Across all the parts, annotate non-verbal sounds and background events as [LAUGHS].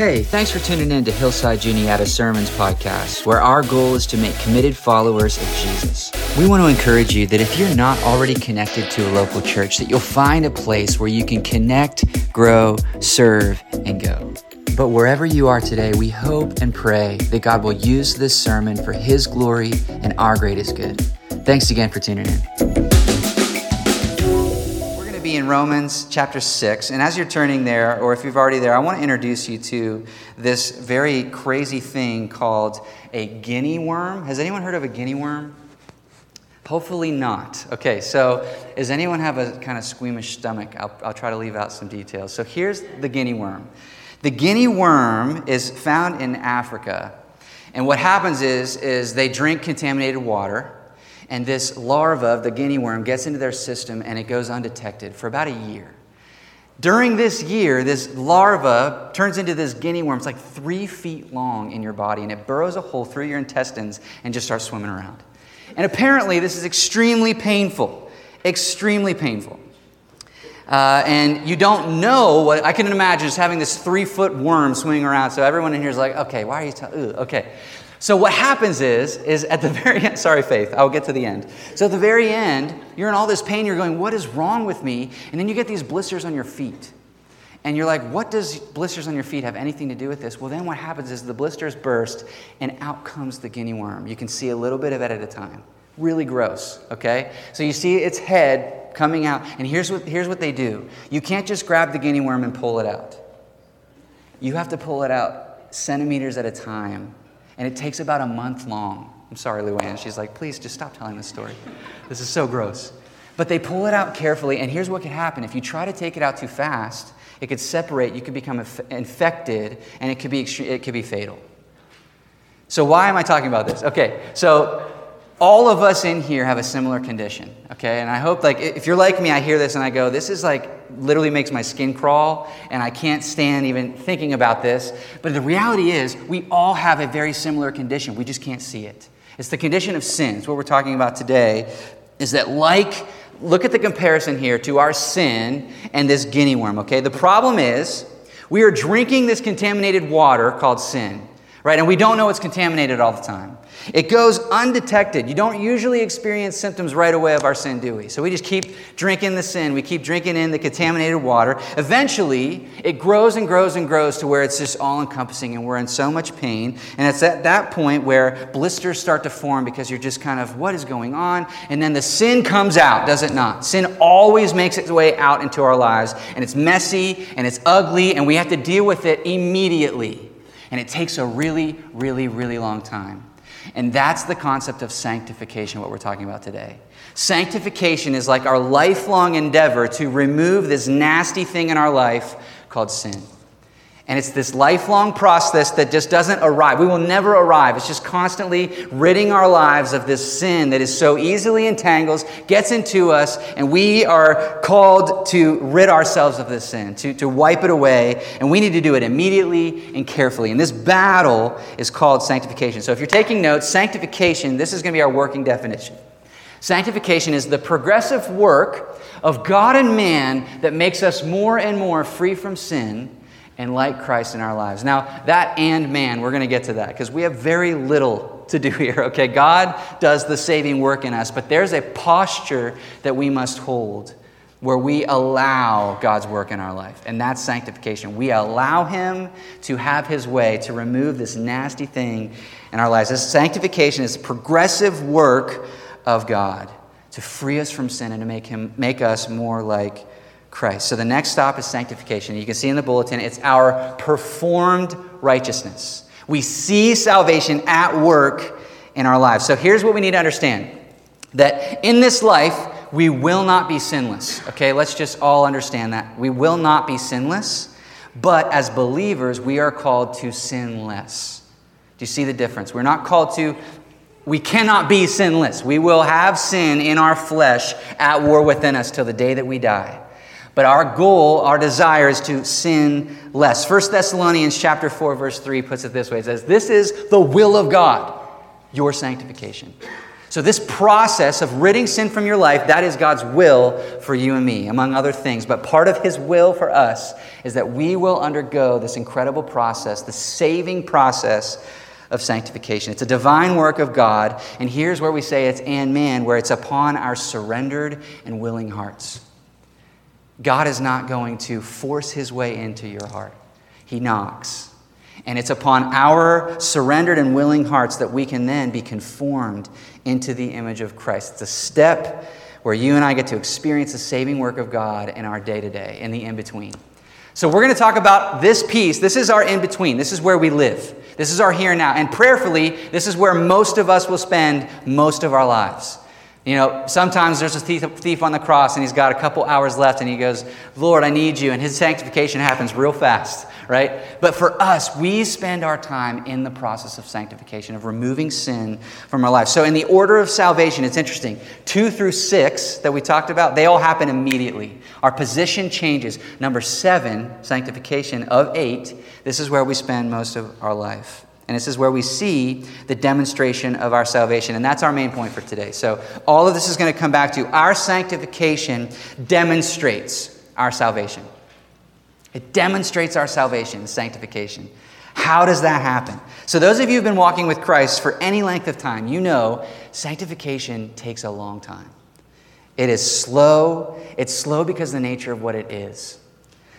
Hey, thanks for tuning in to Hillside Juniata Sermons podcast, where our goal is to make committed followers of Jesus. We want to encourage you that if you're not already connected to a local church, that you'll find a place where you can connect, grow, serve, and go. But wherever you are today, we hope and pray that God will use this sermon for His glory and our greatest good. Thanks again for tuning in be in Romans chapter 6. And as you're turning there, or if you've already there, I want to introduce you to this very crazy thing called a guinea worm. Has anyone heard of a guinea worm? Hopefully not. Okay, so does anyone have a kind of squeamish stomach? I'll, I'll try to leave out some details. So here's the guinea worm. The guinea worm is found in Africa. And what happens is, is they drink contaminated water and this larva of the guinea worm gets into their system and it goes undetected for about a year. During this year, this larva turns into this guinea worm. It's like three feet long in your body, and it burrows a hole through your intestines and just starts swimming around. And apparently, this is extremely painful. Extremely painful. Uh, and you don't know what I can imagine just having this three foot worm swimming around. So everyone in here is like, okay, why are you telling? Okay. So what happens is, is at the [LAUGHS] very end, sorry, Faith, I'll get to the end. So at the very end, you're in all this pain, you're going, what is wrong with me? And then you get these blisters on your feet. And you're like, what does blisters on your feet have anything to do with this? Well, then what happens is the blisters burst and out comes the guinea worm. You can see a little bit of it at a time. Really gross, okay? So you see its head coming out, and here's what, here's what they do you can't just grab the guinea worm and pull it out, you have to pull it out centimeters at a time and it takes about a month long. I'm sorry, Luann. She's like, please just stop telling this story. This is so gross. But they pull it out carefully, and here's what could happen. If you try to take it out too fast, it could separate, you could become infected, and it could be, it could be fatal. So, why am I talking about this? Okay, so all of us in here have a similar condition, okay? And I hope, like, if you're like me, I hear this and I go, this is like literally makes my skin crawl, and I can't stand even thinking about this. But the reality is, we all have a very similar condition. We just can't see it. It's the condition of sin. It's what we're talking about today. Is that like, look at the comparison here to our sin and this guinea worm, okay? The problem is, we are drinking this contaminated water called sin, right? And we don't know it's contaminated all the time. It goes undetected. You don't usually experience symptoms right away of our sin, do we? So we just keep drinking the sin. We keep drinking in the contaminated water. Eventually, it grows and grows and grows to where it's just all encompassing and we're in so much pain. And it's at that point where blisters start to form because you're just kind of, what is going on? And then the sin comes out, does it not? Sin always makes its way out into our lives. And it's messy and it's ugly and we have to deal with it immediately. And it takes a really, really, really long time. And that's the concept of sanctification, what we're talking about today. Sanctification is like our lifelong endeavor to remove this nasty thing in our life called sin. And it's this lifelong process that just doesn't arrive. We will never arrive. It's just constantly ridding our lives of this sin that is so easily entangles, gets into us, and we are called to rid ourselves of this sin, to, to wipe it away. And we need to do it immediately and carefully. And this battle is called sanctification. So if you're taking notes, sanctification, this is going to be our working definition. Sanctification is the progressive work of God and man that makes us more and more free from sin and like Christ in our lives. Now, that and man, we're going to get to that because we have very little to do [LAUGHS] here, okay? God does the saving work in us, but there's a posture that we must hold where we allow God's work in our life, and that's sanctification. We allow Him to have His way to remove this nasty thing in our lives. This sanctification is progressive work of God to free us from sin and to make, him, make us more like Christ. So the next stop is sanctification. You can see in the bulletin, it's our performed righteousness. We see salvation at work in our lives. So here's what we need to understand that in this life, we will not be sinless. Okay, let's just all understand that. We will not be sinless, but as believers, we are called to sin less. Do you see the difference? We're not called to we cannot be sinless. We will have sin in our flesh at war within us till the day that we die. But our goal, our desire is to sin less. 1 Thessalonians chapter 4 verse 3 puts it this way. It says, "This is the will of God, your sanctification." So, this process of ridding sin from your life, that is God's will for you and me, among other things. But part of His will for us is that we will undergo this incredible process, the saving process of sanctification. It's a divine work of God. And here's where we say it's and man, where it's upon our surrendered and willing hearts. God is not going to force His way into your heart, He knocks. And it's upon our surrendered and willing hearts that we can then be conformed into the image of Christ. It's a step where you and I get to experience the saving work of God in our day to day, in the in between. So, we're going to talk about this piece. This is our in between. This is where we live. This is our here and now. And prayerfully, this is where most of us will spend most of our lives. You know, sometimes there's a thief, thief, on the cross and he's got a couple hours left and he goes, Lord, I need you. And his sanctification happens real fast, right? But for us, we spend our time in the process of sanctification, of removing sin from our life. So, in the order of salvation, it's interesting. Two through six that we talked about, they all happen immediately. Our position changes. Number seven, sanctification of eight, this is where we spend most of our life. And this is where we see the demonstration of our salvation. And that's our main point for today. So, all of this is going to come back to our sanctification demonstrates our salvation. It demonstrates our salvation, sanctification. How does that happen? So, those of you who've been walking with Christ for any length of time, you know sanctification takes a long time. It is slow. It's slow because of the nature of what it is.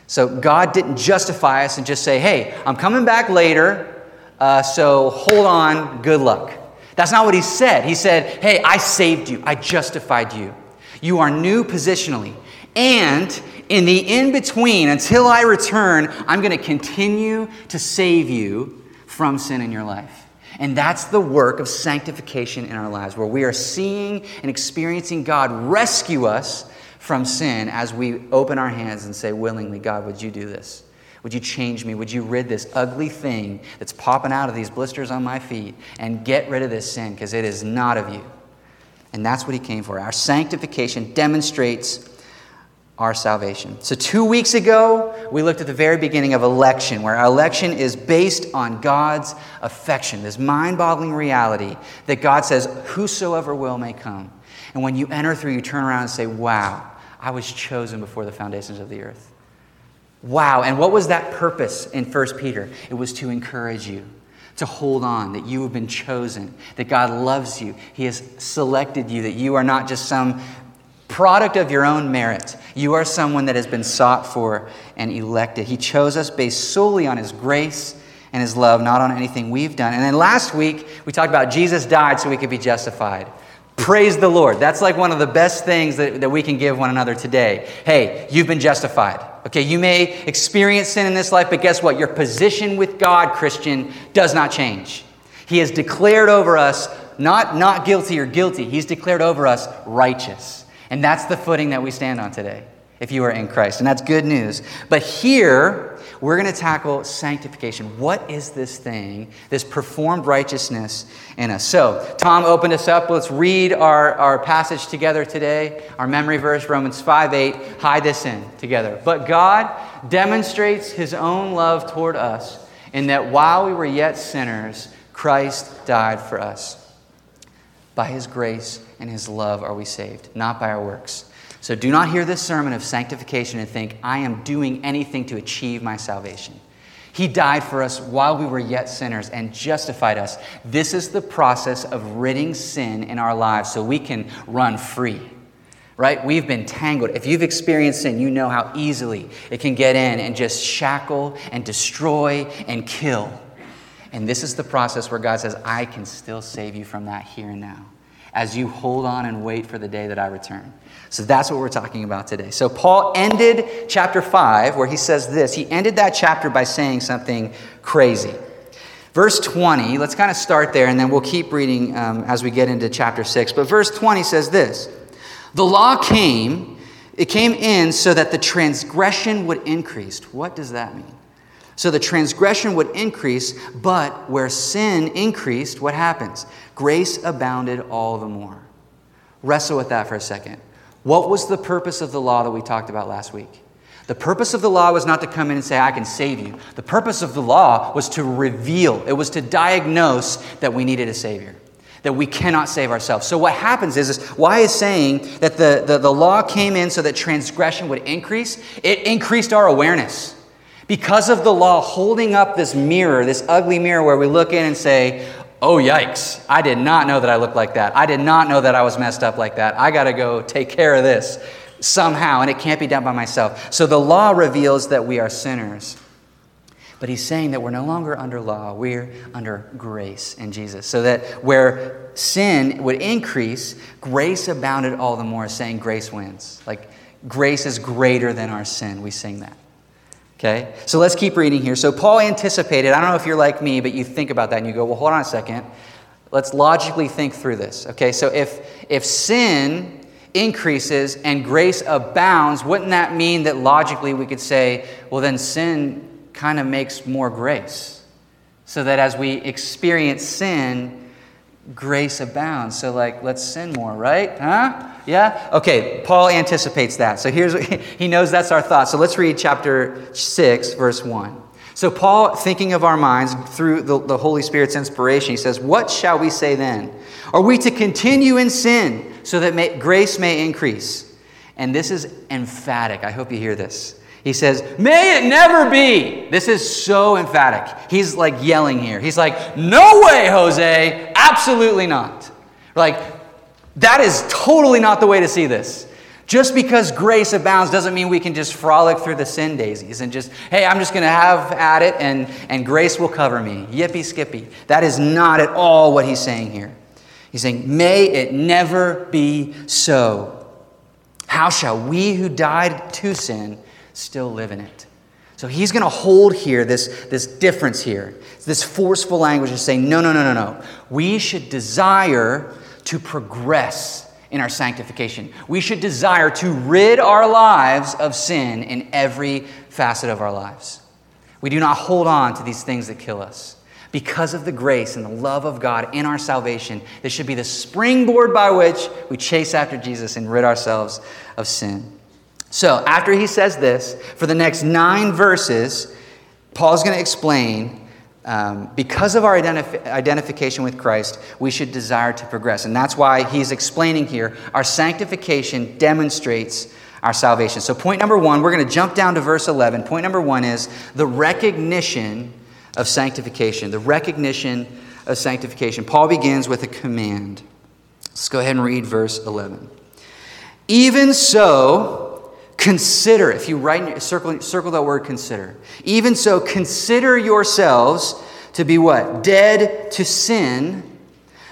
So, God didn't justify us and just say, hey, I'm coming back later. Uh, so hold on, good luck. That's not what he said. He said, Hey, I saved you, I justified you. You are new positionally. And in the in between, until I return, I'm going to continue to save you from sin in your life. And that's the work of sanctification in our lives, where we are seeing and experiencing God rescue us from sin as we open our hands and say, willingly, God, would you do this? Would you change me? Would you rid this ugly thing that's popping out of these blisters on my feet and get rid of this sin because it is not of you? And that's what he came for. Our sanctification demonstrates our salvation. So, two weeks ago, we looked at the very beginning of election, where election is based on God's affection, this mind boggling reality that God says, Whosoever will may come. And when you enter through, you turn around and say, Wow, I was chosen before the foundations of the earth. Wow. And what was that purpose in 1 Peter? It was to encourage you, to hold on, that you have been chosen, that God loves you. He has selected you, that you are not just some product of your own merit. You are someone that has been sought for and elected. He chose us based solely on His grace and His love, not on anything we've done. And then last week, we talked about Jesus died so we could be justified. Praise the Lord. That's like one of the best things that, that we can give one another today. Hey, you've been justified. Okay, you may experience sin in this life, but guess what? Your position with God, Christian, does not change. He has declared over us not not guilty or guilty. He's declared over us righteous. And that's the footing that we stand on today if you are in Christ. And that's good news. But here, we're going to tackle sanctification. What is this thing, this performed righteousness in us? So, Tom opened us up. Let's read our, our passage together today, our memory verse, Romans 5 8. Hide this in together. But God demonstrates his own love toward us in that while we were yet sinners, Christ died for us. By his grace and his love are we saved, not by our works. So do not hear this sermon of sanctification and think, I am doing anything to achieve my salvation. He died for us while we were yet sinners and justified us. This is the process of ridding sin in our lives so we can run free. Right? We've been tangled. If you've experienced sin, you know how easily it can get in and just shackle and destroy and kill. And this is the process where God says, I can still save you from that here and now as you hold on and wait for the day that I return. So that's what we're talking about today. So Paul ended chapter 5 where he says this. He ended that chapter by saying something crazy. Verse 20, let's kind of start there and then we'll keep reading um, as we get into chapter 6. But verse 20 says this The law came, it came in so that the transgression would increase. What does that mean? So the transgression would increase, but where sin increased, what happens? Grace abounded all the more. Wrestle with that for a second. What was the purpose of the law that we talked about last week? The purpose of the law was not to come in and say, I can save you. The purpose of the law was to reveal, it was to diagnose that we needed a Savior. that we cannot save ourselves. So, what happens is, is why is saying that the, the, the law came in so that transgression would increase? It increased our awareness. Because of the law holding up this mirror, this ugly mirror where we look in and say, Oh, yikes, I did not know that I looked like that. I did not know that I was messed up like that. I got to go take care of this somehow, and it can't be done by myself. So the law reveals that we are sinners. But he's saying that we're no longer under law, we're under grace in Jesus. So that where sin would increase, grace abounded all the more, saying grace wins. Like grace is greater than our sin. We sing that. Okay? So let's keep reading here. So Paul anticipated, I don't know if you're like me, but you think about that and you go, well, hold on a second. Let's logically think through this. Okay? So if if sin increases and grace abounds, wouldn't that mean that logically we could say, well, then sin kind of makes more grace. So that as we experience sin, grace abounds. So, like, let's sin more, right? Huh? Yeah? Okay, Paul anticipates that. So, here's [LAUGHS] he knows that's our thought. So, let's read chapter 6, verse 1. So, Paul, thinking of our minds through the, the Holy Spirit's inspiration, he says, What shall we say then? Are we to continue in sin so that may, grace may increase? And this is emphatic. I hope you hear this. He says, May it never be. This is so emphatic. He's like yelling here. He's like, No way, Jose. Absolutely not. Like, that is totally not the way to see this. Just because grace abounds doesn't mean we can just frolic through the sin daisies and just, hey, I'm just going to have at it and, and grace will cover me. Yippee skippy. That is not at all what he's saying here. He's saying, May it never be so. How shall we who died to sin still live in it. So he's going to hold here this, this difference here. This forceful language is saying, no, no, no, no, no. We should desire to progress in our sanctification. We should desire to rid our lives of sin in every facet of our lives. We do not hold on to these things that kill us. Because of the grace and the love of God in our salvation, this should be the springboard by which we chase after Jesus and rid ourselves of sin. So, after he says this, for the next nine verses, Paul's going to explain um, because of our identif- identification with Christ, we should desire to progress. And that's why he's explaining here our sanctification demonstrates our salvation. So, point number one, we're going to jump down to verse 11. Point number one is the recognition of sanctification. The recognition of sanctification. Paul begins with a command. Let's go ahead and read verse 11. Even so, Consider, if you write, circle, circle that word consider. Even so, consider yourselves to be what? Dead to sin,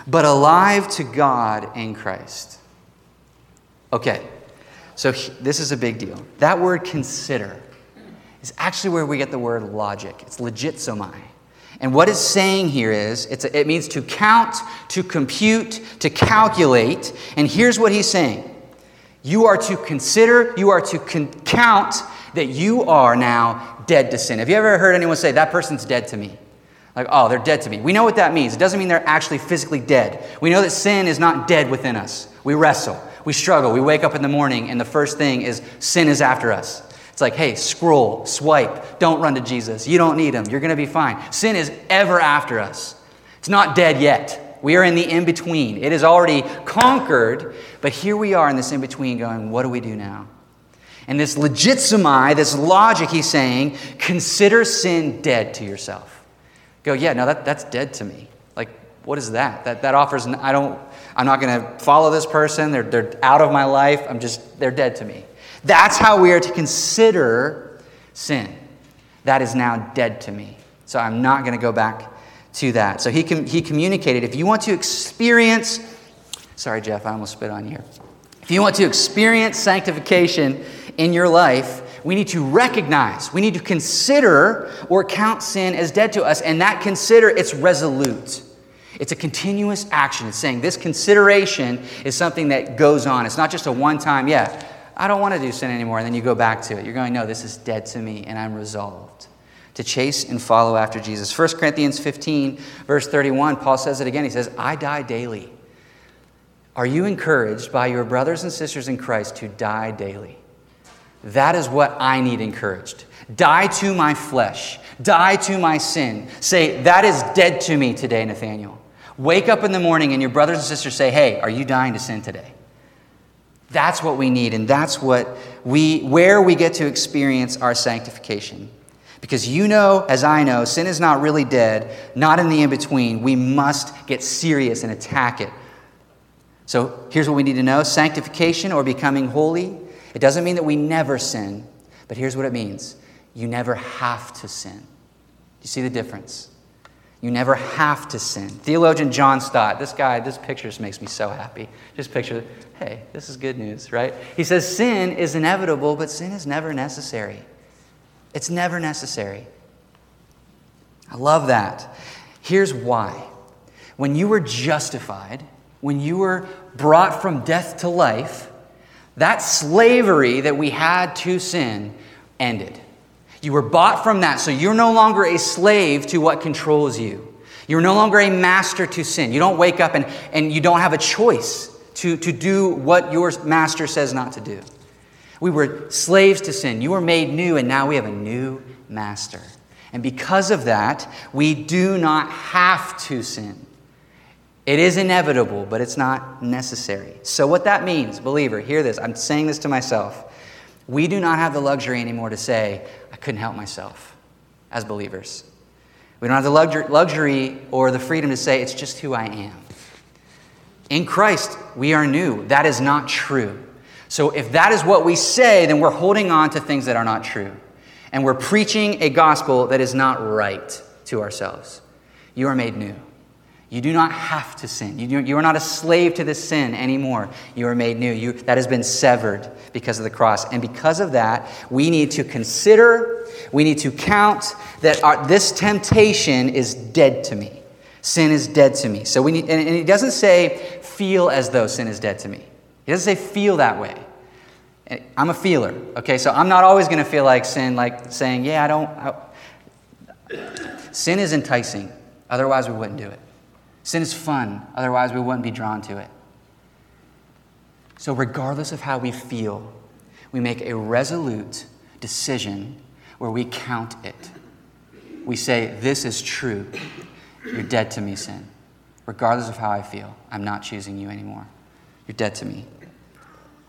but alive to God in Christ. Okay, so this is a big deal. That word consider is actually where we get the word logic. It's logizomai. And what it's saying here is a, it means to count, to compute, to calculate. And here's what he's saying you are to consider, you are to con- count that you are now dead to sin. Have you ever heard anyone say, that person's dead to me? Like, oh, they're dead to me. We know what that means. It doesn't mean they're actually physically dead. We know that sin is not dead within us. We wrestle, we struggle, we wake up in the morning, and the first thing is sin is after us. It's like, hey, scroll, swipe, don't run to Jesus. You don't need him. You're going to be fine. Sin is ever after us. It's not dead yet. We are in the in between. It is already conquered, but here we are in this in between going, what do we do now? And this logizomai, this logic, he's saying, consider sin dead to yourself. Go, yeah, no, that, that's dead to me. Like, what is that? That, that offers, I don't, I'm not going to follow this person. They're, they're out of my life. I'm just, they're dead to me. That's how we are to consider sin. That is now dead to me. So I'm not going to go back to that. So he, com- he communicated if you want to experience, sorry, Jeff, I almost spit on you here. If you want to experience sanctification in your life, we need to recognize, we need to consider or count sin as dead to us, and that consider, it's resolute. It's a continuous action. It's saying this consideration is something that goes on. It's not just a one time, yeah, I don't want to do sin anymore, and then you go back to it. You're going, no, this is dead to me, and I'm resolved to chase and follow after Jesus. 1 Corinthians 15, verse 31, Paul says it again. He says, I die daily. Are you encouraged by your brothers and sisters in Christ to die daily? That is what I need encouraged. Die to my flesh, die to my sin. Say, that is dead to me today, Nathaniel. Wake up in the morning and your brothers and sisters say, Hey, are you dying to sin today? That's what we need, and that's what we, where we get to experience our sanctification. Because you know, as I know, sin is not really dead, not in the in between. We must get serious and attack it. So here's what we need to know sanctification or becoming holy. It doesn't mean that we never sin, but here's what it means you never have to sin. You see the difference? You never have to sin. Theologian John Stott, this guy, this picture just makes me so happy. Just picture, hey, this is good news, right? He says sin is inevitable, but sin is never necessary. It's never necessary. I love that. Here's why. When you were justified, when you were brought from death to life, that slavery that we had to sin ended. You were bought from that, so you're no longer a slave to what controls you. You're no longer a master to sin. You don't wake up and, and you don't have a choice to, to do what your master says not to do. We were slaves to sin. You were made new, and now we have a new master. And because of that, we do not have to sin. It is inevitable, but it's not necessary. So, what that means, believer, hear this. I'm saying this to myself. We do not have the luxury anymore to say, I couldn't help myself as believers. We don't have the luxury or the freedom to say, it's just who I am. In Christ, we are new. That is not true. So if that is what we say, then we're holding on to things that are not true. And we're preaching a gospel that is not right to ourselves. You are made new. You do not have to sin. You, do, you are not a slave to this sin anymore. You are made new. You, that has been severed because of the cross. And because of that, we need to consider, we need to count that our, this temptation is dead to me. Sin is dead to me. So we need, and, and it doesn't say feel as though sin is dead to me. He doesn't say feel that way. I'm a feeler, okay? So I'm not always going to feel like sin, like saying, yeah, I don't. I... Sin is enticing, otherwise, we wouldn't do it. Sin is fun, otherwise, we wouldn't be drawn to it. So, regardless of how we feel, we make a resolute decision where we count it. We say, This is true. You're dead to me, sin. Regardless of how I feel, I'm not choosing you anymore. You're dead to me.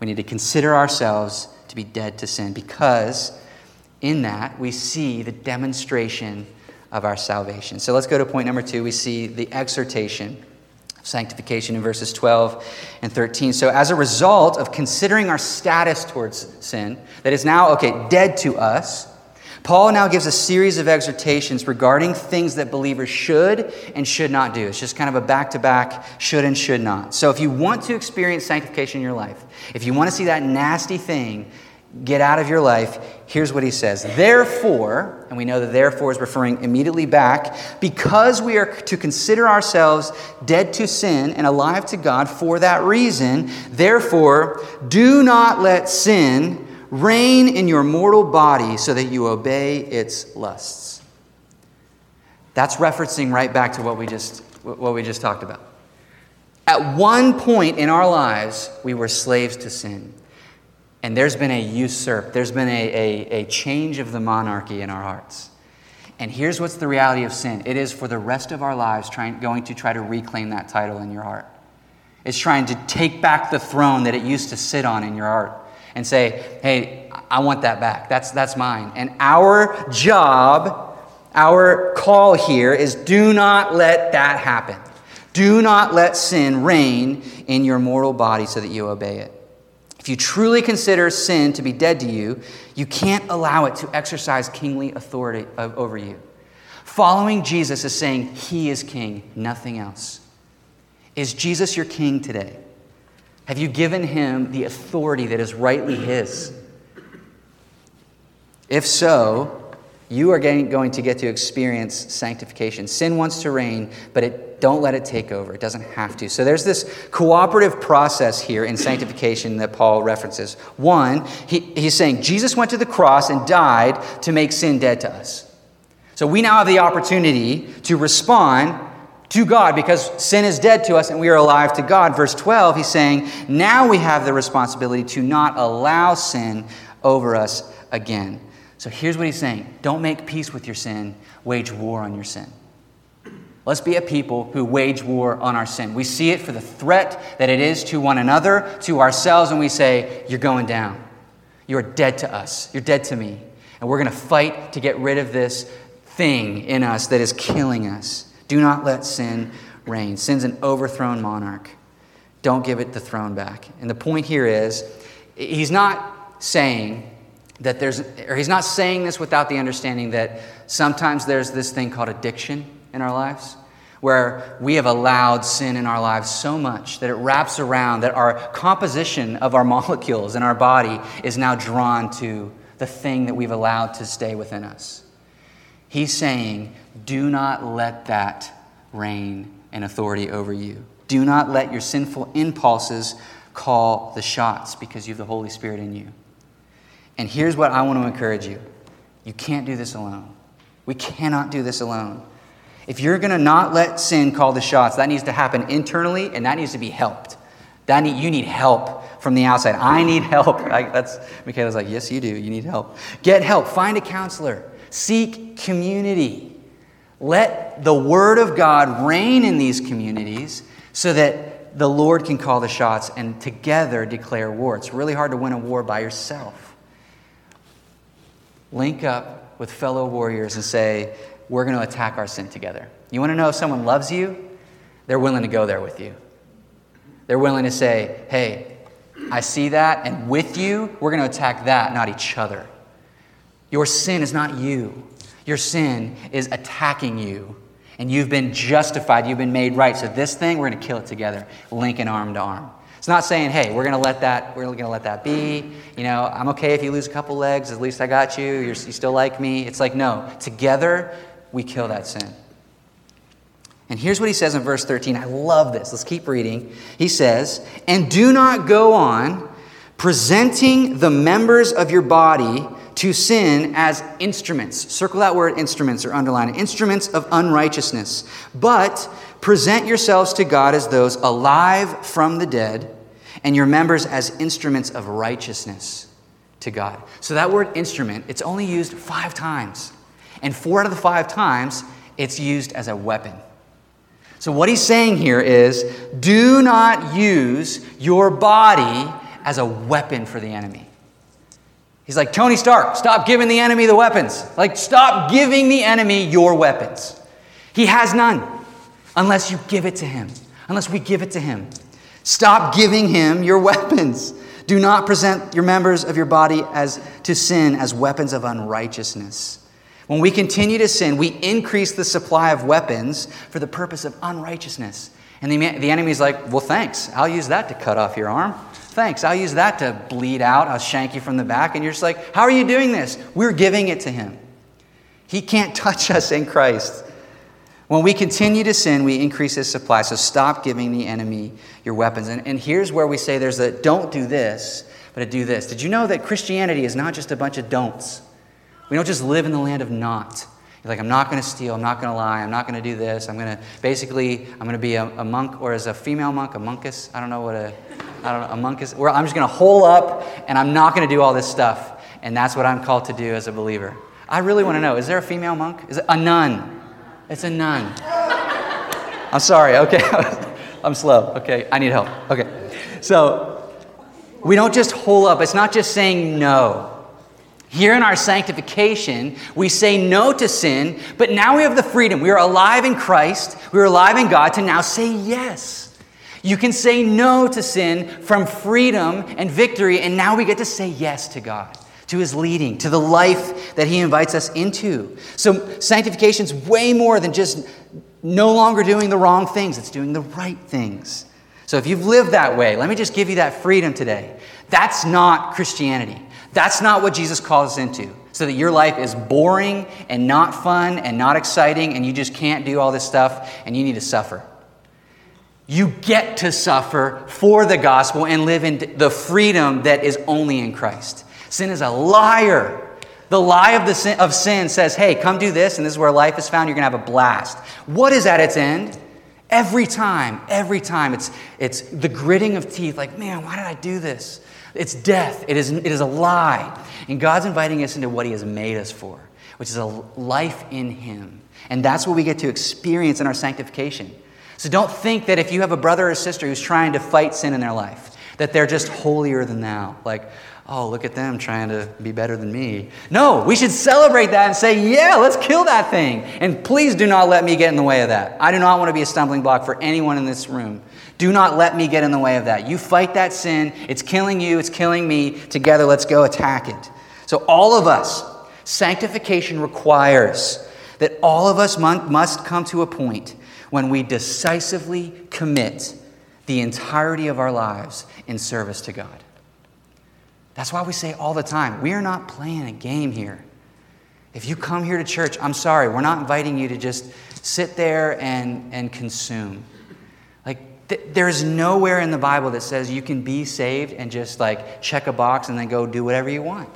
We need to consider ourselves to be dead to sin because in that we see the demonstration of our salvation. So let's go to point number two. We see the exhortation of sanctification in verses 12 and 13. So, as a result of considering our status towards sin, that is now, okay, dead to us, Paul now gives a series of exhortations regarding things that believers should and should not do. It's just kind of a back to back should and should not. So, if you want to experience sanctification in your life, if you want to see that nasty thing get out of your life, here's what he says. Therefore, and we know that therefore is referring immediately back, because we are to consider ourselves dead to sin and alive to God for that reason, therefore, do not let sin reign in your mortal body so that you obey its lusts. That's referencing right back to what we just, what we just talked about. At one point in our lives, we were slaves to sin. And there's been a usurp, there's been a, a, a change of the monarchy in our hearts. And here's what's the reality of sin it is for the rest of our lives trying, going to try to reclaim that title in your heart. It's trying to take back the throne that it used to sit on in your heart and say, hey, I want that back. That's, that's mine. And our job, our call here is do not let that happen. Do not let sin reign in your mortal body so that you obey it. If you truly consider sin to be dead to you, you can't allow it to exercise kingly authority uh, over you. Following Jesus is saying he is king, nothing else. Is Jesus your king today? Have you given him the authority that is rightly his? If so, you are going to get to experience sanctification. Sin wants to reign, but it, don't let it take over. It doesn't have to. So there's this cooperative process here in sanctification that Paul references. One, he, he's saying Jesus went to the cross and died to make sin dead to us. So we now have the opportunity to respond to God because sin is dead to us and we are alive to God. Verse 12, he's saying, now we have the responsibility to not allow sin over us again. So here's what he's saying don't make peace with your sin, wage war on your sin. Let's be a people who wage war on our sin. We see it for the threat that it is to one another, to ourselves, and we say, You're going down. You're dead to us. You're dead to me. And we're going to fight to get rid of this thing in us that is killing us. Do not let sin reign. Sin's an overthrown monarch. Don't give it the throne back. And the point here is, he's not saying that there's, or he's not saying this without the understanding that sometimes there's this thing called addiction in our lives where we have allowed sin in our lives so much that it wraps around, that our composition of our [LAUGHS] molecules in our body is now drawn to the thing that we've allowed to stay within us. He's saying, do not let that reign in authority over you. Do not let your sinful impulses call the shots because you have the Holy Spirit in you. And here's what I want to encourage you you can't do this alone. We cannot do this alone. If you're going to not let sin call the shots, that needs to happen internally and that needs to be helped. That need, you need help from the outside. I need help. [LAUGHS] I, that's Michaela's like, yes, you do. You need help. Get help. Find a counselor. Seek community. Let the Word of God reign in these communities so that the Lord can call the shots and together declare war. It's really hard to win a war by yourself. Link up with fellow warriors and say, we're going to attack our sin together. You want to know if someone loves you? They're willing to go there with you. They're willing to say, hey, I see that, and with you, we're going to attack that, not each other. Your sin is not you, your sin is attacking you. And you've been justified, you've been made right. So, this thing, we're going to kill it together, linking arm to arm. It's not saying, hey, we're going to let that, we're to let that be. You know, I'm okay if you lose a couple legs, at least I got you. You're, you still like me. It's like, no, together we kill that sin. And here's what he says in verse 13. I love this. Let's keep reading. He says, And do not go on presenting the members of your body to sin as instruments. Circle that word instruments or underline it. Instruments of unrighteousness. But present yourselves to God as those alive from the dead, and your members as instruments of righteousness to God. So that word instrument, it's only used five times and four out of the five times, it's used as a weapon. So, what he's saying here is do not use your body as a weapon for the enemy. He's like, Tony Stark, stop giving the enemy the weapons. Like, stop giving the enemy your weapons. He has none unless you give it to him, unless we give it to him. Stop giving him your weapons. Do not present your members of your body as to sin as weapons of unrighteousness. When we continue to sin, we increase the supply of weapons for the purpose of unrighteousness. And the, the enemy's like, well, thanks. I'll use that to cut off your arm. Thanks. I'll use that to bleed out. I'll shank you from the back. And you're just like, how are you doing this? We're giving it to him. He can't [LAUGHS] touch us in Christ. When we continue to sin, we increase his supply. So stop giving the enemy your weapons. And, and here's where we say there's a don't do this, but a do this. Did you know that Christianity is not just a bunch of don'ts? We don't just live in the land of not. You're like, I'm not going to steal, I'm not going to lie, I'm not going to do this. I'm going to basically, I'm going to be a, a, monk, or as a female monk, a monkus. I don't know what a, I don't know, a monk is. Where I'm just going to hole up and I'm not going to do all this stuff. And that's what I'm called to do as a believer. I really want to know is there a female monk? Is it a nun? It's a nun. I'm sorry, okay. [LAUGHS] I'm slow. Okay, I need help. Okay. So, we don't just hole up, it's not just saying no. Here in our sanctification, we say no to sin, but now we have the freedom. We are alive in Christ, we are alive in God to now say yes. You can say no to sin from freedom and victory, and now we get to say yes to God, to His leading, to the life that He invites us into. So, sanctification is way more than just no longer doing the wrong things, it's doing the right things. So, if you've lived that way, let me just give you that freedom today. That's not Christianity. That's not what Jesus calls us into. So that your life is boring and not fun and not exciting and you just can't do all this stuff and you need to suffer. You get to suffer for the gospel and live in the freedom that is only in Christ. Sin is a liar. The lie of, the sin, of sin says, hey, come do this, and this is where life is found. You're going to have a blast. What is at its end? Every time, every time, it's, it's the gritting of teeth, like, man, why did I do this? It's death. It is, it is a lie. And God's inviting us into what He has made us for, which is a life in Him. And that's what we get to experience in our sanctification. So don't think that if you have a brother or sister who's trying to fight sin in their life, that they're just holier than thou. Like, oh, look at them trying to be better than me. No, we should celebrate that and say, yeah, let's kill that thing. And please do not let me get in the way of that. I do not want to be a stumbling block for anyone in this room. Do not let me get in the way of that. You fight that sin. It's killing you, it's killing me. Together, let's go attack it. So, all of us, sanctification requires that all of us must come to a point when we decisively commit the entirety of our lives in service to God. That's why we say all the time we are not playing a game here. If you come here to church, I'm sorry, we're not inviting you to just sit there and, and consume. Like, th- there's nowhere in the Bible that says you can be saved and just like check a box and then go do whatever you want.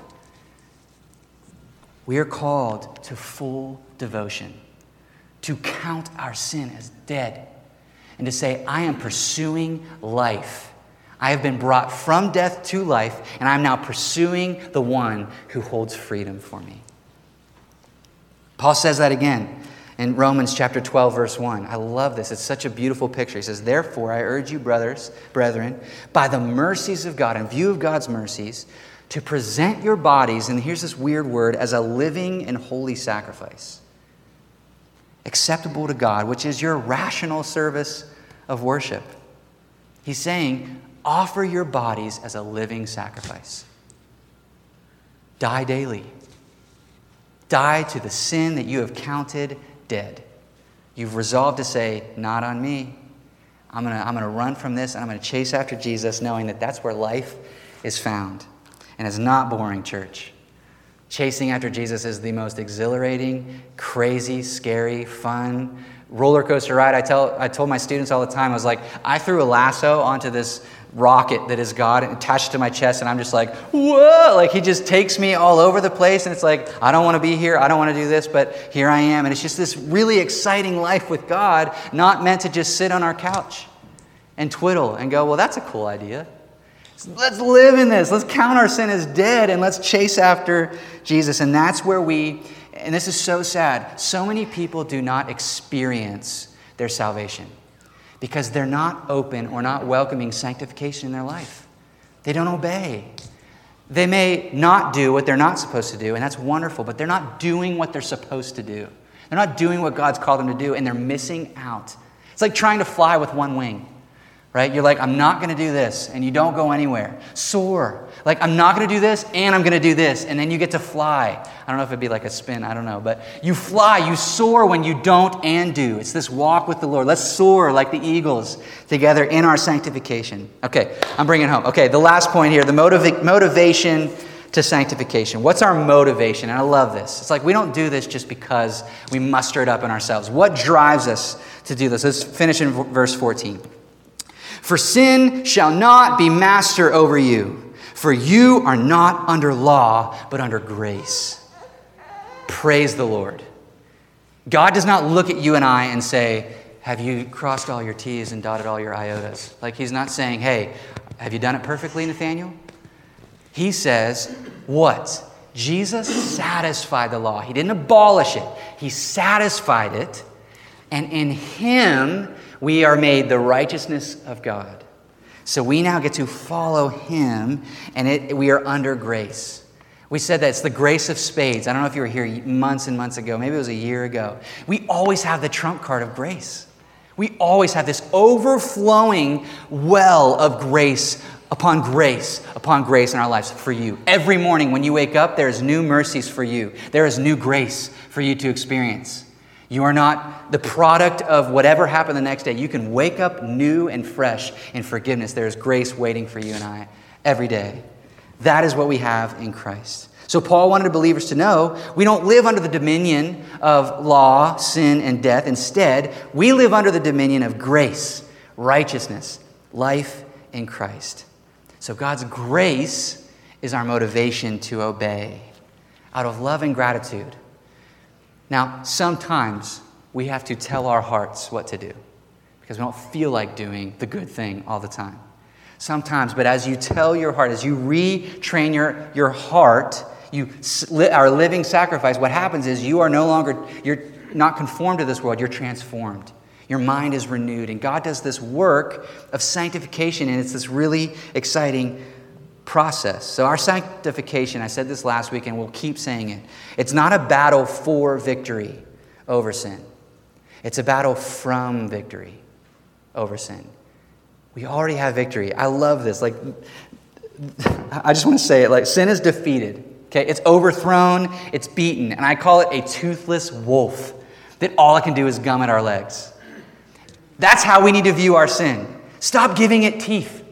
We are called to full devotion, to count our sin as dead, and to say, I am pursuing life I have been brought from death to life, and I'm now pursuing the one who holds freedom for me. Paul says that again in Romans chapter 12, verse 1. I love this. It's such a beautiful picture. He says, Therefore, I urge you, brothers, brethren, by the mercies of God, in view of God's mercies, to present your bodies, and here's this weird word, as a living and holy sacrifice, acceptable to God, which is your rational service of worship. He's saying, offer your bodies as a living sacrifice. Die daily. Die to the sin that you have counted dead. You've resolved to say, Not on me. I'm going to I'm to run from this and I'm going to chase after Jesus, knowing that that's where life is found. And it's not boring, church. Chasing after Jesus is the most exhilarating, crazy, scary, fun roller coaster ride. I, tell, I told my students all the time, I was like, I threw a lasso onto this rocket that is God attached to my chest, and I'm just like, whoa! Like He just takes me all over the place, and it's like, I don't want to be here, I don't want to do this, but here I am. And it's just this really exciting life with God, not meant to just sit on our couch and twiddle and go, well, that's a cool idea. Let's live in this. Let's count our sin as dead and let's chase after Jesus. And that's where we, and this is so sad, so many people do not experience their salvation because they're not open or not welcoming sanctification in their life. They don't obey. They may not do what they're not supposed to do, and that's wonderful, but they're not doing what they're supposed to do. They're not doing what God's called them to do, and they're missing out. It's like trying to fly with one wing right? You're like, I'm not going to do this, and you don't go anywhere. Soar. Like, I'm not going to do this, and I'm going to do this, and then you get to fly. I don't know if it'd be like a spin, I don't know. But you fly, you soar when you don't and do. It's this walk with the Lord. Let's soar like the eagles together in our sanctification. Okay, I'm bringing home. Okay, the last point here the motiva- motivation to sanctification. What's our motivation? And I love this. It's like we don't do this just because we muster it up in ourselves. What drives us to do this? Let's finish in verse 14. For sin shall not be master over you, for you are not under law, but under grace. Praise the Lord. God does not look at you and I and say, Have you crossed all your T's and dotted all your Iotas? Like, He's not saying, Hey, have you done it perfectly, Nathaniel? He says, What? Jesus satisfied the law. He didn't abolish it, He satisfied it. And in Him, we are made the righteousness of God. So we now get to follow him, and it, we are under grace. We said that it's the grace of spades. I don't know if you were here months and months ago, maybe it was a year ago. We always have the trump card of grace. We always have this overflowing well of grace upon grace upon grace in our lives for you. Every morning when you wake up, there is new mercies for you, there is new grace for you to experience. You are not the product of whatever happened the next day. You can wake up new and fresh in forgiveness. There is grace waiting for you and I every day. That is what we have in Christ. So, Paul wanted believers to know we don't live under the dominion of law, sin, and death. Instead, we live under the dominion of grace, righteousness, life in Christ. So, God's grace is our motivation to obey out of love and gratitude now, sometimes we have to tell our hearts what to do because we don't feel like doing the good thing all the time. Sometimes, but as you tell your heart, as you retrain your, your heart, you are living sacrifice, what happens is you are no longer, you're, not conformed to this world, you're transformed. Your mind is renewed. And God does this work of sanctification, and it's this really exciting process. So, our sanctification, I said this last week, and we'll keep saying it, it's not a battle for victory over sin, it's a battle from victory over sin. We already have victory. I love this. Like, I just want to say it like, sin is defeated. Okay, it's overthrown, it's beaten, and I call it a toothless wolf that all it can do is gum at our legs. That's how we need to view our sin. Stop giving it teeth.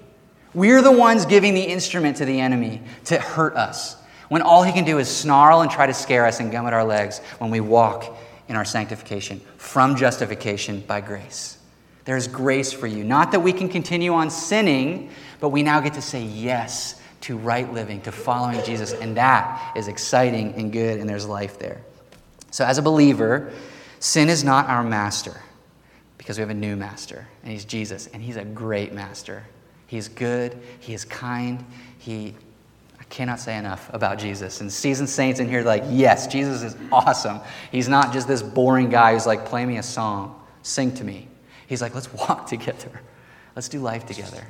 We're the ones giving the instrument to the enemy to hurt us when all he can do is snarl and try to scare us and gum at our legs when we walk in our sanctification from justification by grace. There's grace for you. Not that we can continue on sinning, but we now get to say yes to right living, to following Jesus, and that is exciting and good, and there's life there. So, as a believer, sin is not our master because we have a new master, and he's Jesus, and he's a great master. He's good, he is kind, he I cannot say enough about Jesus. And seasoned saints in here like, yes, Jesus is awesome. He's not just this boring guy who's like, play me a song, sing to me. He's like, let's [LAUGHS] walk together. Let's do life together.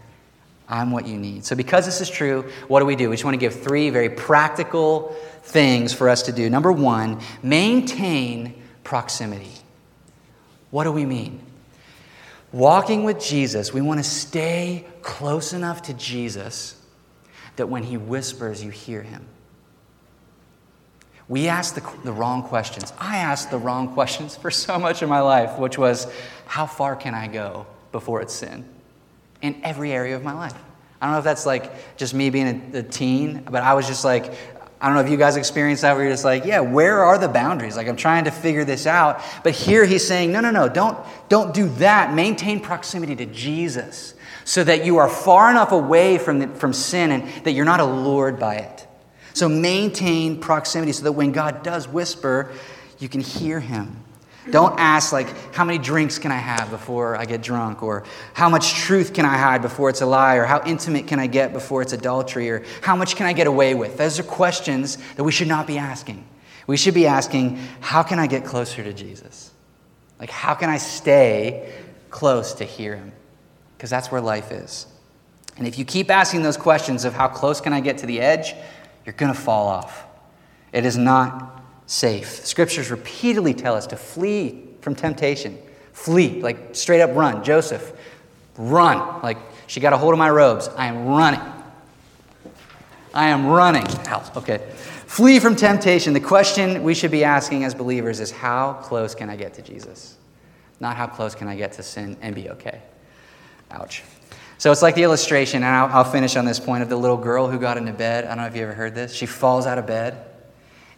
I'm what you need. So, because this is true, what do we do? We just want to give three very practical things for us to do. Number one, maintain proximity. What do we mean? Walking with Jesus, we want to stay close enough to Jesus that when he whispers, you hear him. We ask the, the wrong questions. I asked the wrong questions for so much of my life, which was, how far can I go before it's sin? In every area of my life. I don't know if that's like just me being a, a teen, but I was just like, I don't know if you guys experience that where you're just like, yeah, where are the boundaries? Like I'm trying to figure this out. But here he's saying, no, no, no, don't, don't do that. Maintain proximity to Jesus so that you are far enough away from, the, from sin and that you're not allured by it. So maintain proximity so that when God does whisper, you can hear him. Don't ask, like, how many drinks can I have before I get drunk? Or how much truth can I hide before it's a lie? Or how intimate can I get before it's adultery? Or how much can I get away with? Those are questions that we should not be asking. We should be asking, how can I get closer to Jesus? Like, how can I stay close to hear him? Because that's where life is. And if you keep asking those questions of how close can I get to the edge, you're going to fall off. It is not safe. Scriptures repeatedly tell us to flee from temptation. Flee, like straight up run. Joseph, run. Like she got a hold of my robes. I am running. I am running. Ow, okay. Flee from temptation. The question we should be asking as believers is how close can I get to Jesus? Not how close can I get to sin and be okay. Ouch. So it's like the illustration, and I'll, I'll finish on this point of the little girl who got into bed. I don't know if you ever heard this. She falls out of bed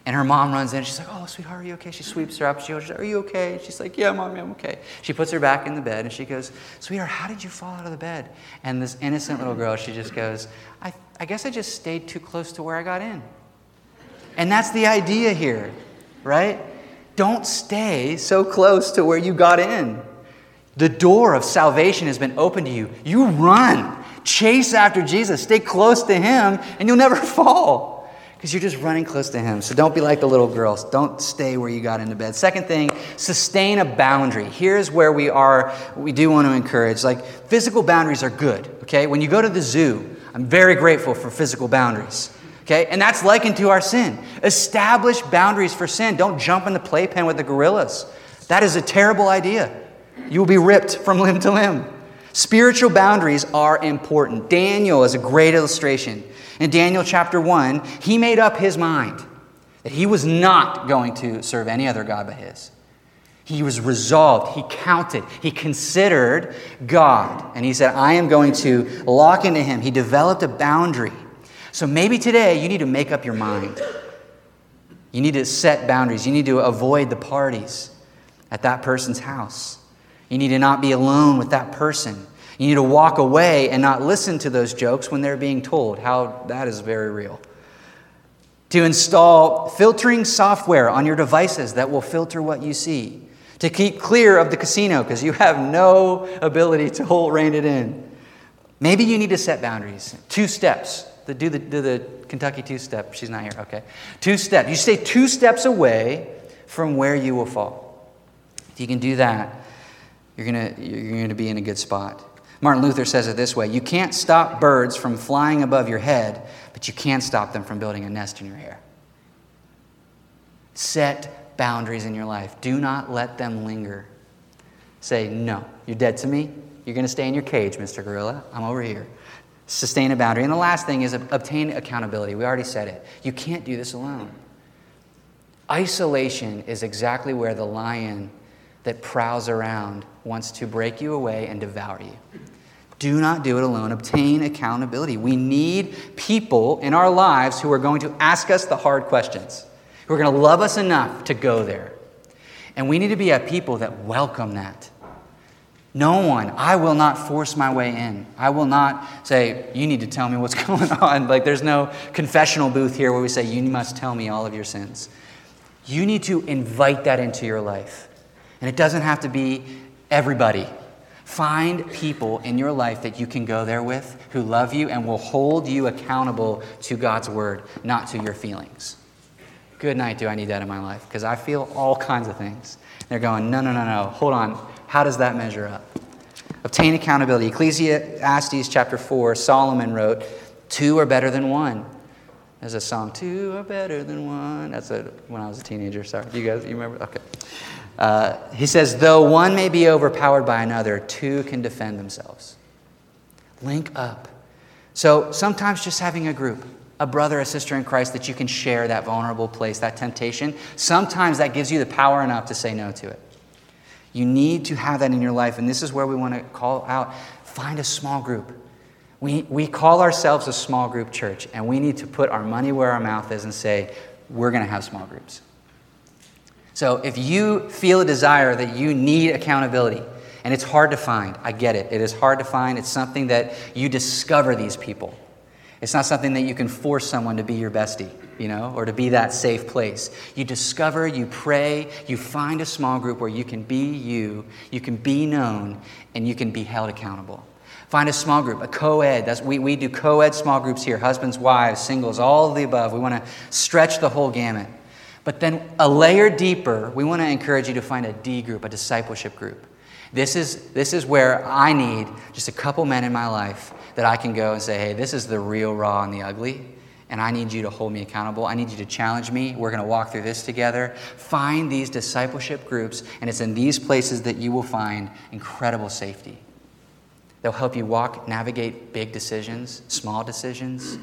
and her mom runs in. She's like, Oh, sweetheart, are you okay? She sweeps her up. She goes, Are you okay? She's like, Yeah, mommy, I'm okay. She puts her back in the bed and she goes, Sweetheart, how did you fall out of the bed? And this innocent little girl, she just goes, I, I guess I just stayed too close to where I got in. And that's the idea here, right? Don't stay so close to where you got in. The door of salvation has been opened to you. You run, chase after Jesus, stay close to Him, and you'll never [LAUGHS] fall because you're just running close to Him. So don't be like the little girls. Don't stay where you got into bed. Second thing, sustain a boundary. Here's where we are, we do want to encourage. Like, physical boundaries are good, okay? When you go to the zoo, I'm very grateful for physical boundaries. Okay? And that's likened to our sin. Establish boundaries for sin. Don't jump in the playpen with the gorillas. That is a terrible idea. You will be ripped from [LAUGHS] limb to limb. Spiritual boundaries are important. Daniel is a great illustration. In Daniel chapter 1, he made up his mind that he was not going to serve any other God but his. He was resolved, he counted, he considered God, and he said, I am going to lock into him. He developed a boundary. So maybe today you need to make up your mind. You need to set boundaries. You need to avoid the parties at that person's house. You need to not be alone with that person. You need to walk away and not listen to those jokes when they're being told. How that is very real. To install filtering software on your devices that will filter what you see. To keep clear of the casino because you have no ability to hold rein it in. Maybe you need to set boundaries. Two steps. The, do, the, do the Kentucky two step. She's not here. Okay. Two steps. You stay two steps away from where you will fall. If you can do that, you're going you're going to be in a good spot. Martin Luther says it this way You can't stop birds from flying above your head, but you can stop them from building a nest in your hair. Set boundaries in your life. Do not let them linger. Say, no, you're dead to me. You're going to stay in your cage, Mr. Gorilla. I'm over here. Sustain a boundary. And the last thing is obtain accountability. We already said it. You can't do this alone. Isolation is exactly where the lion that prowls around wants to break you away and devour you. Do not do it alone. Obtain accountability. We need people in our lives who are going to ask us the hard questions, who are going to love us enough to go there. And we need to be a people that welcome that. No one, I will not force my way in. I will not say, you need to tell me what's [LAUGHS] going on. Like, there's no confessional booth here where we say, you must tell me all of your sins. You need to invite that into your life. And it doesn't have to be everybody. Find people in your life that you can go there with who love you and will hold you accountable to God's word, not to your feelings. Good night, do I need that in my life? Because I feel all kinds of things. They're going, no, no, no, no, hold on. How does that measure up? Obtain accountability. Ecclesiastes chapter 4, Solomon wrote, Two are better than one. There's a song, Two are better than one. That's a, when I was a teenager. Sorry. You guys, you remember? Okay. Uh, he says, Though one may be overpowered by another, two can defend themselves. Link up. So sometimes just having a group, a brother, a sister in Christ that you can share that vulnerable place, that temptation, sometimes that gives you the power enough to say no to it. You need to have that in your life. And this is where we want to call out find a small group. We, we call ourselves a small group church, and we need to put our money where our mouth is and say, we're going to have small groups. So if you feel a desire that you need accountability, and it's hard to find, I get it. It is hard to find. It's something that you discover these people. It's not something that you can force someone to be your bestie, you know, or to be that safe place. You discover, you pray, you find a small group where you can be you, you can be known, and you can be held accountable. Find a small group, a co ed. We, we do co ed small groups here husbands, wives, singles, all of the above. We want to stretch the whole gamut. But then a layer deeper, we want to encourage you to find a D group, a discipleship group. This is, this is where I need just a couple men in my life that I can go and say, hey, this is the real raw and the ugly, and I need you to hold me accountable. I need you to challenge me. We're going to walk through this together. Find these discipleship groups, and it's in these places that you will find incredible safety. They'll help you walk, navigate big decisions, small decisions,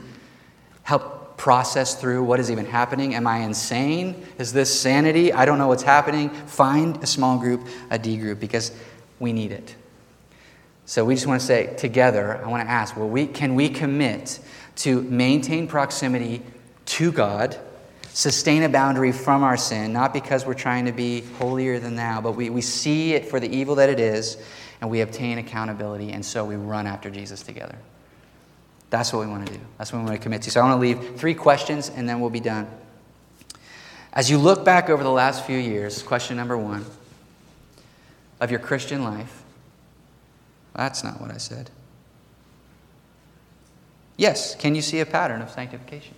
help process through what is even happening. Am I insane? Is this sanity? I don't know what's happening. Find a small group, a D group, because we need it. So we just want to say together, I want to ask, well, we, can we commit to maintain proximity to God, sustain a boundary from our sin, not because we're trying to be holier than thou, but we, we see it for the evil that it is, and we obtain accountability, and so we run after Jesus together. That's what we want to do. That's what we want to commit to. So I want to leave three questions, and then we'll be done. As you look back over the last few years, question number one of your Christian life, that's not what I said. Yes, can you see a pattern of sanctification?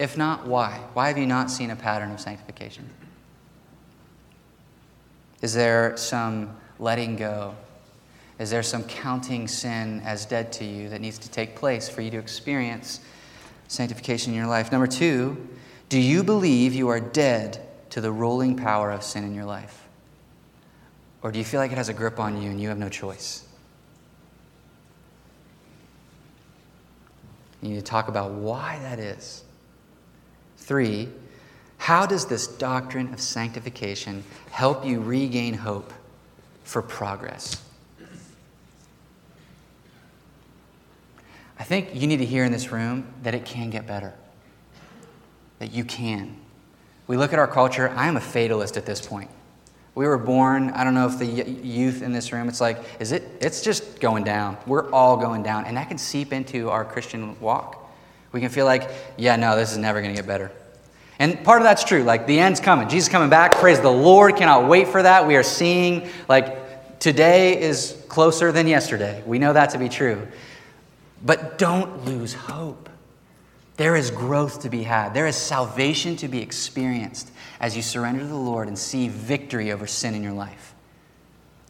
If not, why? Why have you not seen a pattern of sanctification? Is there some letting go? Is there some counting sin as dead to you that needs to take place for you to experience sanctification in your life? Number two, do you believe you are dead to the ruling power of sin in your life? Or do you feel like it has a grip on you and you have no choice? You need to talk about why that is. Three, how does this doctrine of sanctification help you regain hope for progress? I think you need to hear in this room that it can get better, that you can. We look at our culture, I am a fatalist at this point. We were born, I don't know if the youth in this room, it's like, is it, it's just going down. We're all going down. And that can seep into our Christian walk. We can feel like, yeah, no, this is never going to get better. And part of that's true. Like, the end's coming. Jesus coming back. Praise the Lord. Cannot wait for that. We are seeing, like, today is closer than yesterday. We know that to be true. But don't lose hope. There is growth to be had. There is salvation to be experienced as you surrender to the Lord and see victory over sin in your life.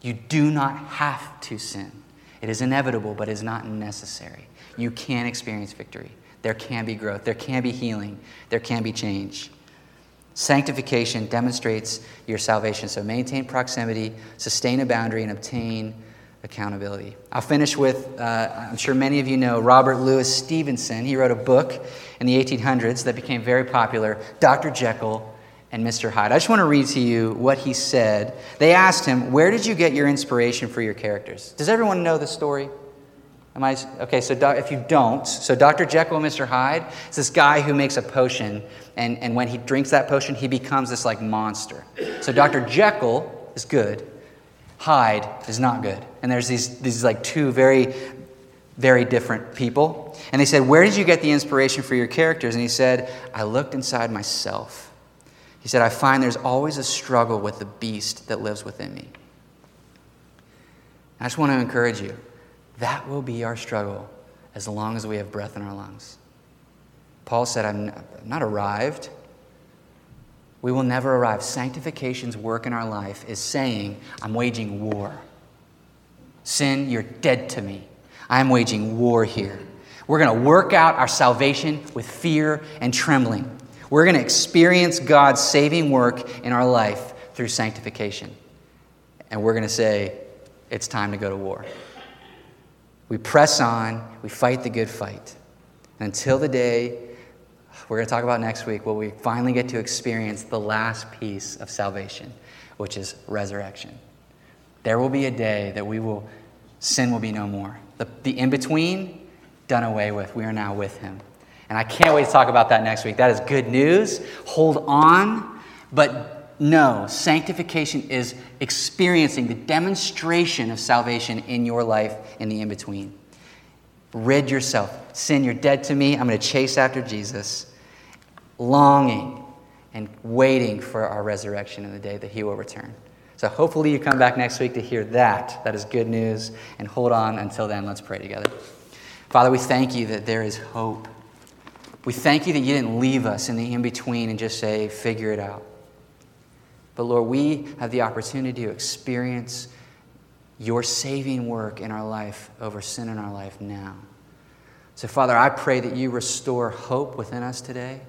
You do not have to sin. It is inevitable, but it is not necessary. You can experience victory. There can be growth. There can be healing. There can be change. Sanctification demonstrates your salvation. So maintain proximity, sustain a boundary, and obtain accountability. I'll finish with uh, I'm sure many of you know Robert Louis Stevenson. He wrote a book in the 1800s that became very popular Dr. Jekyll and Mr. Hyde. I just want to read to you what he said. They asked him, Where did you get your inspiration for your characters? Does everyone know the story? Am I okay? So if you don't, so Dr. Jekyll and Mr. Hyde is this guy who makes a potion, and, and when he drinks that potion, he becomes this like monster. So Dr. Jekyll is good, Hyde is not good. And there's these, these like two very, very different people. And they said, Where did you get the inspiration for your characters? And he said, I looked inside myself. He said, I find there's always a struggle with the beast that lives within me. I just want to encourage you that will be our struggle as long as we have breath in our lungs. Paul said, I'm not arrived. We will never arrive. Sanctification's work in our life is saying, I'm waging war. Sin, you're dead to me. I'm waging war here. We're going to work out our salvation with fear and trembling. We're going to experience God's saving work in our life through sanctification. And we're going to say, it's time to go to war. We press on, we fight the good fight. Until the day we're going to talk about next week where we finally get to experience the last piece of salvation, which is resurrection. There will be a day that we will, sin will be no more. The, the in between, done away with. We are now with Him. And I can't wait to talk about that next week. That is good news. Hold on. But no, sanctification is experiencing the demonstration of salvation in your life in the in between. Rid yourself. Sin, you're dead to me. I'm going to chase after Jesus, longing and waiting for our resurrection in the day that he will return. So hopefully you come back next week to hear that. That is good news. And hold on until then. Let's pray together. Father, we thank you that there is hope. We thank you that you didn't leave us in the in between and just say, figure it out. But Lord, we have the opportunity to experience your saving work in our life over sin in our life now. So, Father, I pray that you restore hope within us today.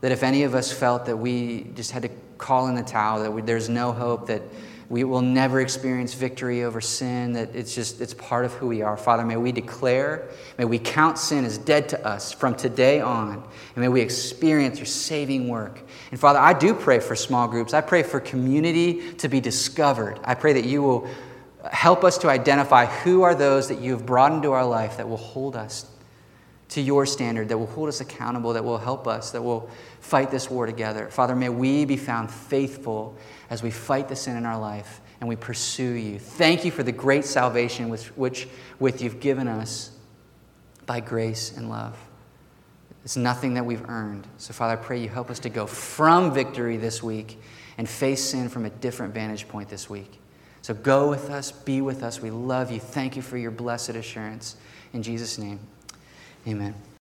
That if any of us felt that we just had to call in the towel, that we, there's no hope, that we will never experience victory over sin, that it's just, it's part of who we are. Father, may we declare, may we count sin as dead to us from today on, and may we experience your saving work. And Father, I do pray for small groups. I pray for community to be discovered. I pray that you will help us to identify who are those that you have brought into our life that will hold us to your standard, that will hold us accountable, that will help us, that will fight this war together. Father, may we be found faithful as we fight the sin in our life and we pursue you. Thank you for the great salvation which, which with you've given us by grace and love. It's nothing that we've earned. So, Father, I pray you help us to go from victory this week and face sin from a different vantage point this week. So, go with us, be with us. We love you. Thank you for your blessed assurance. In Jesus' name, amen.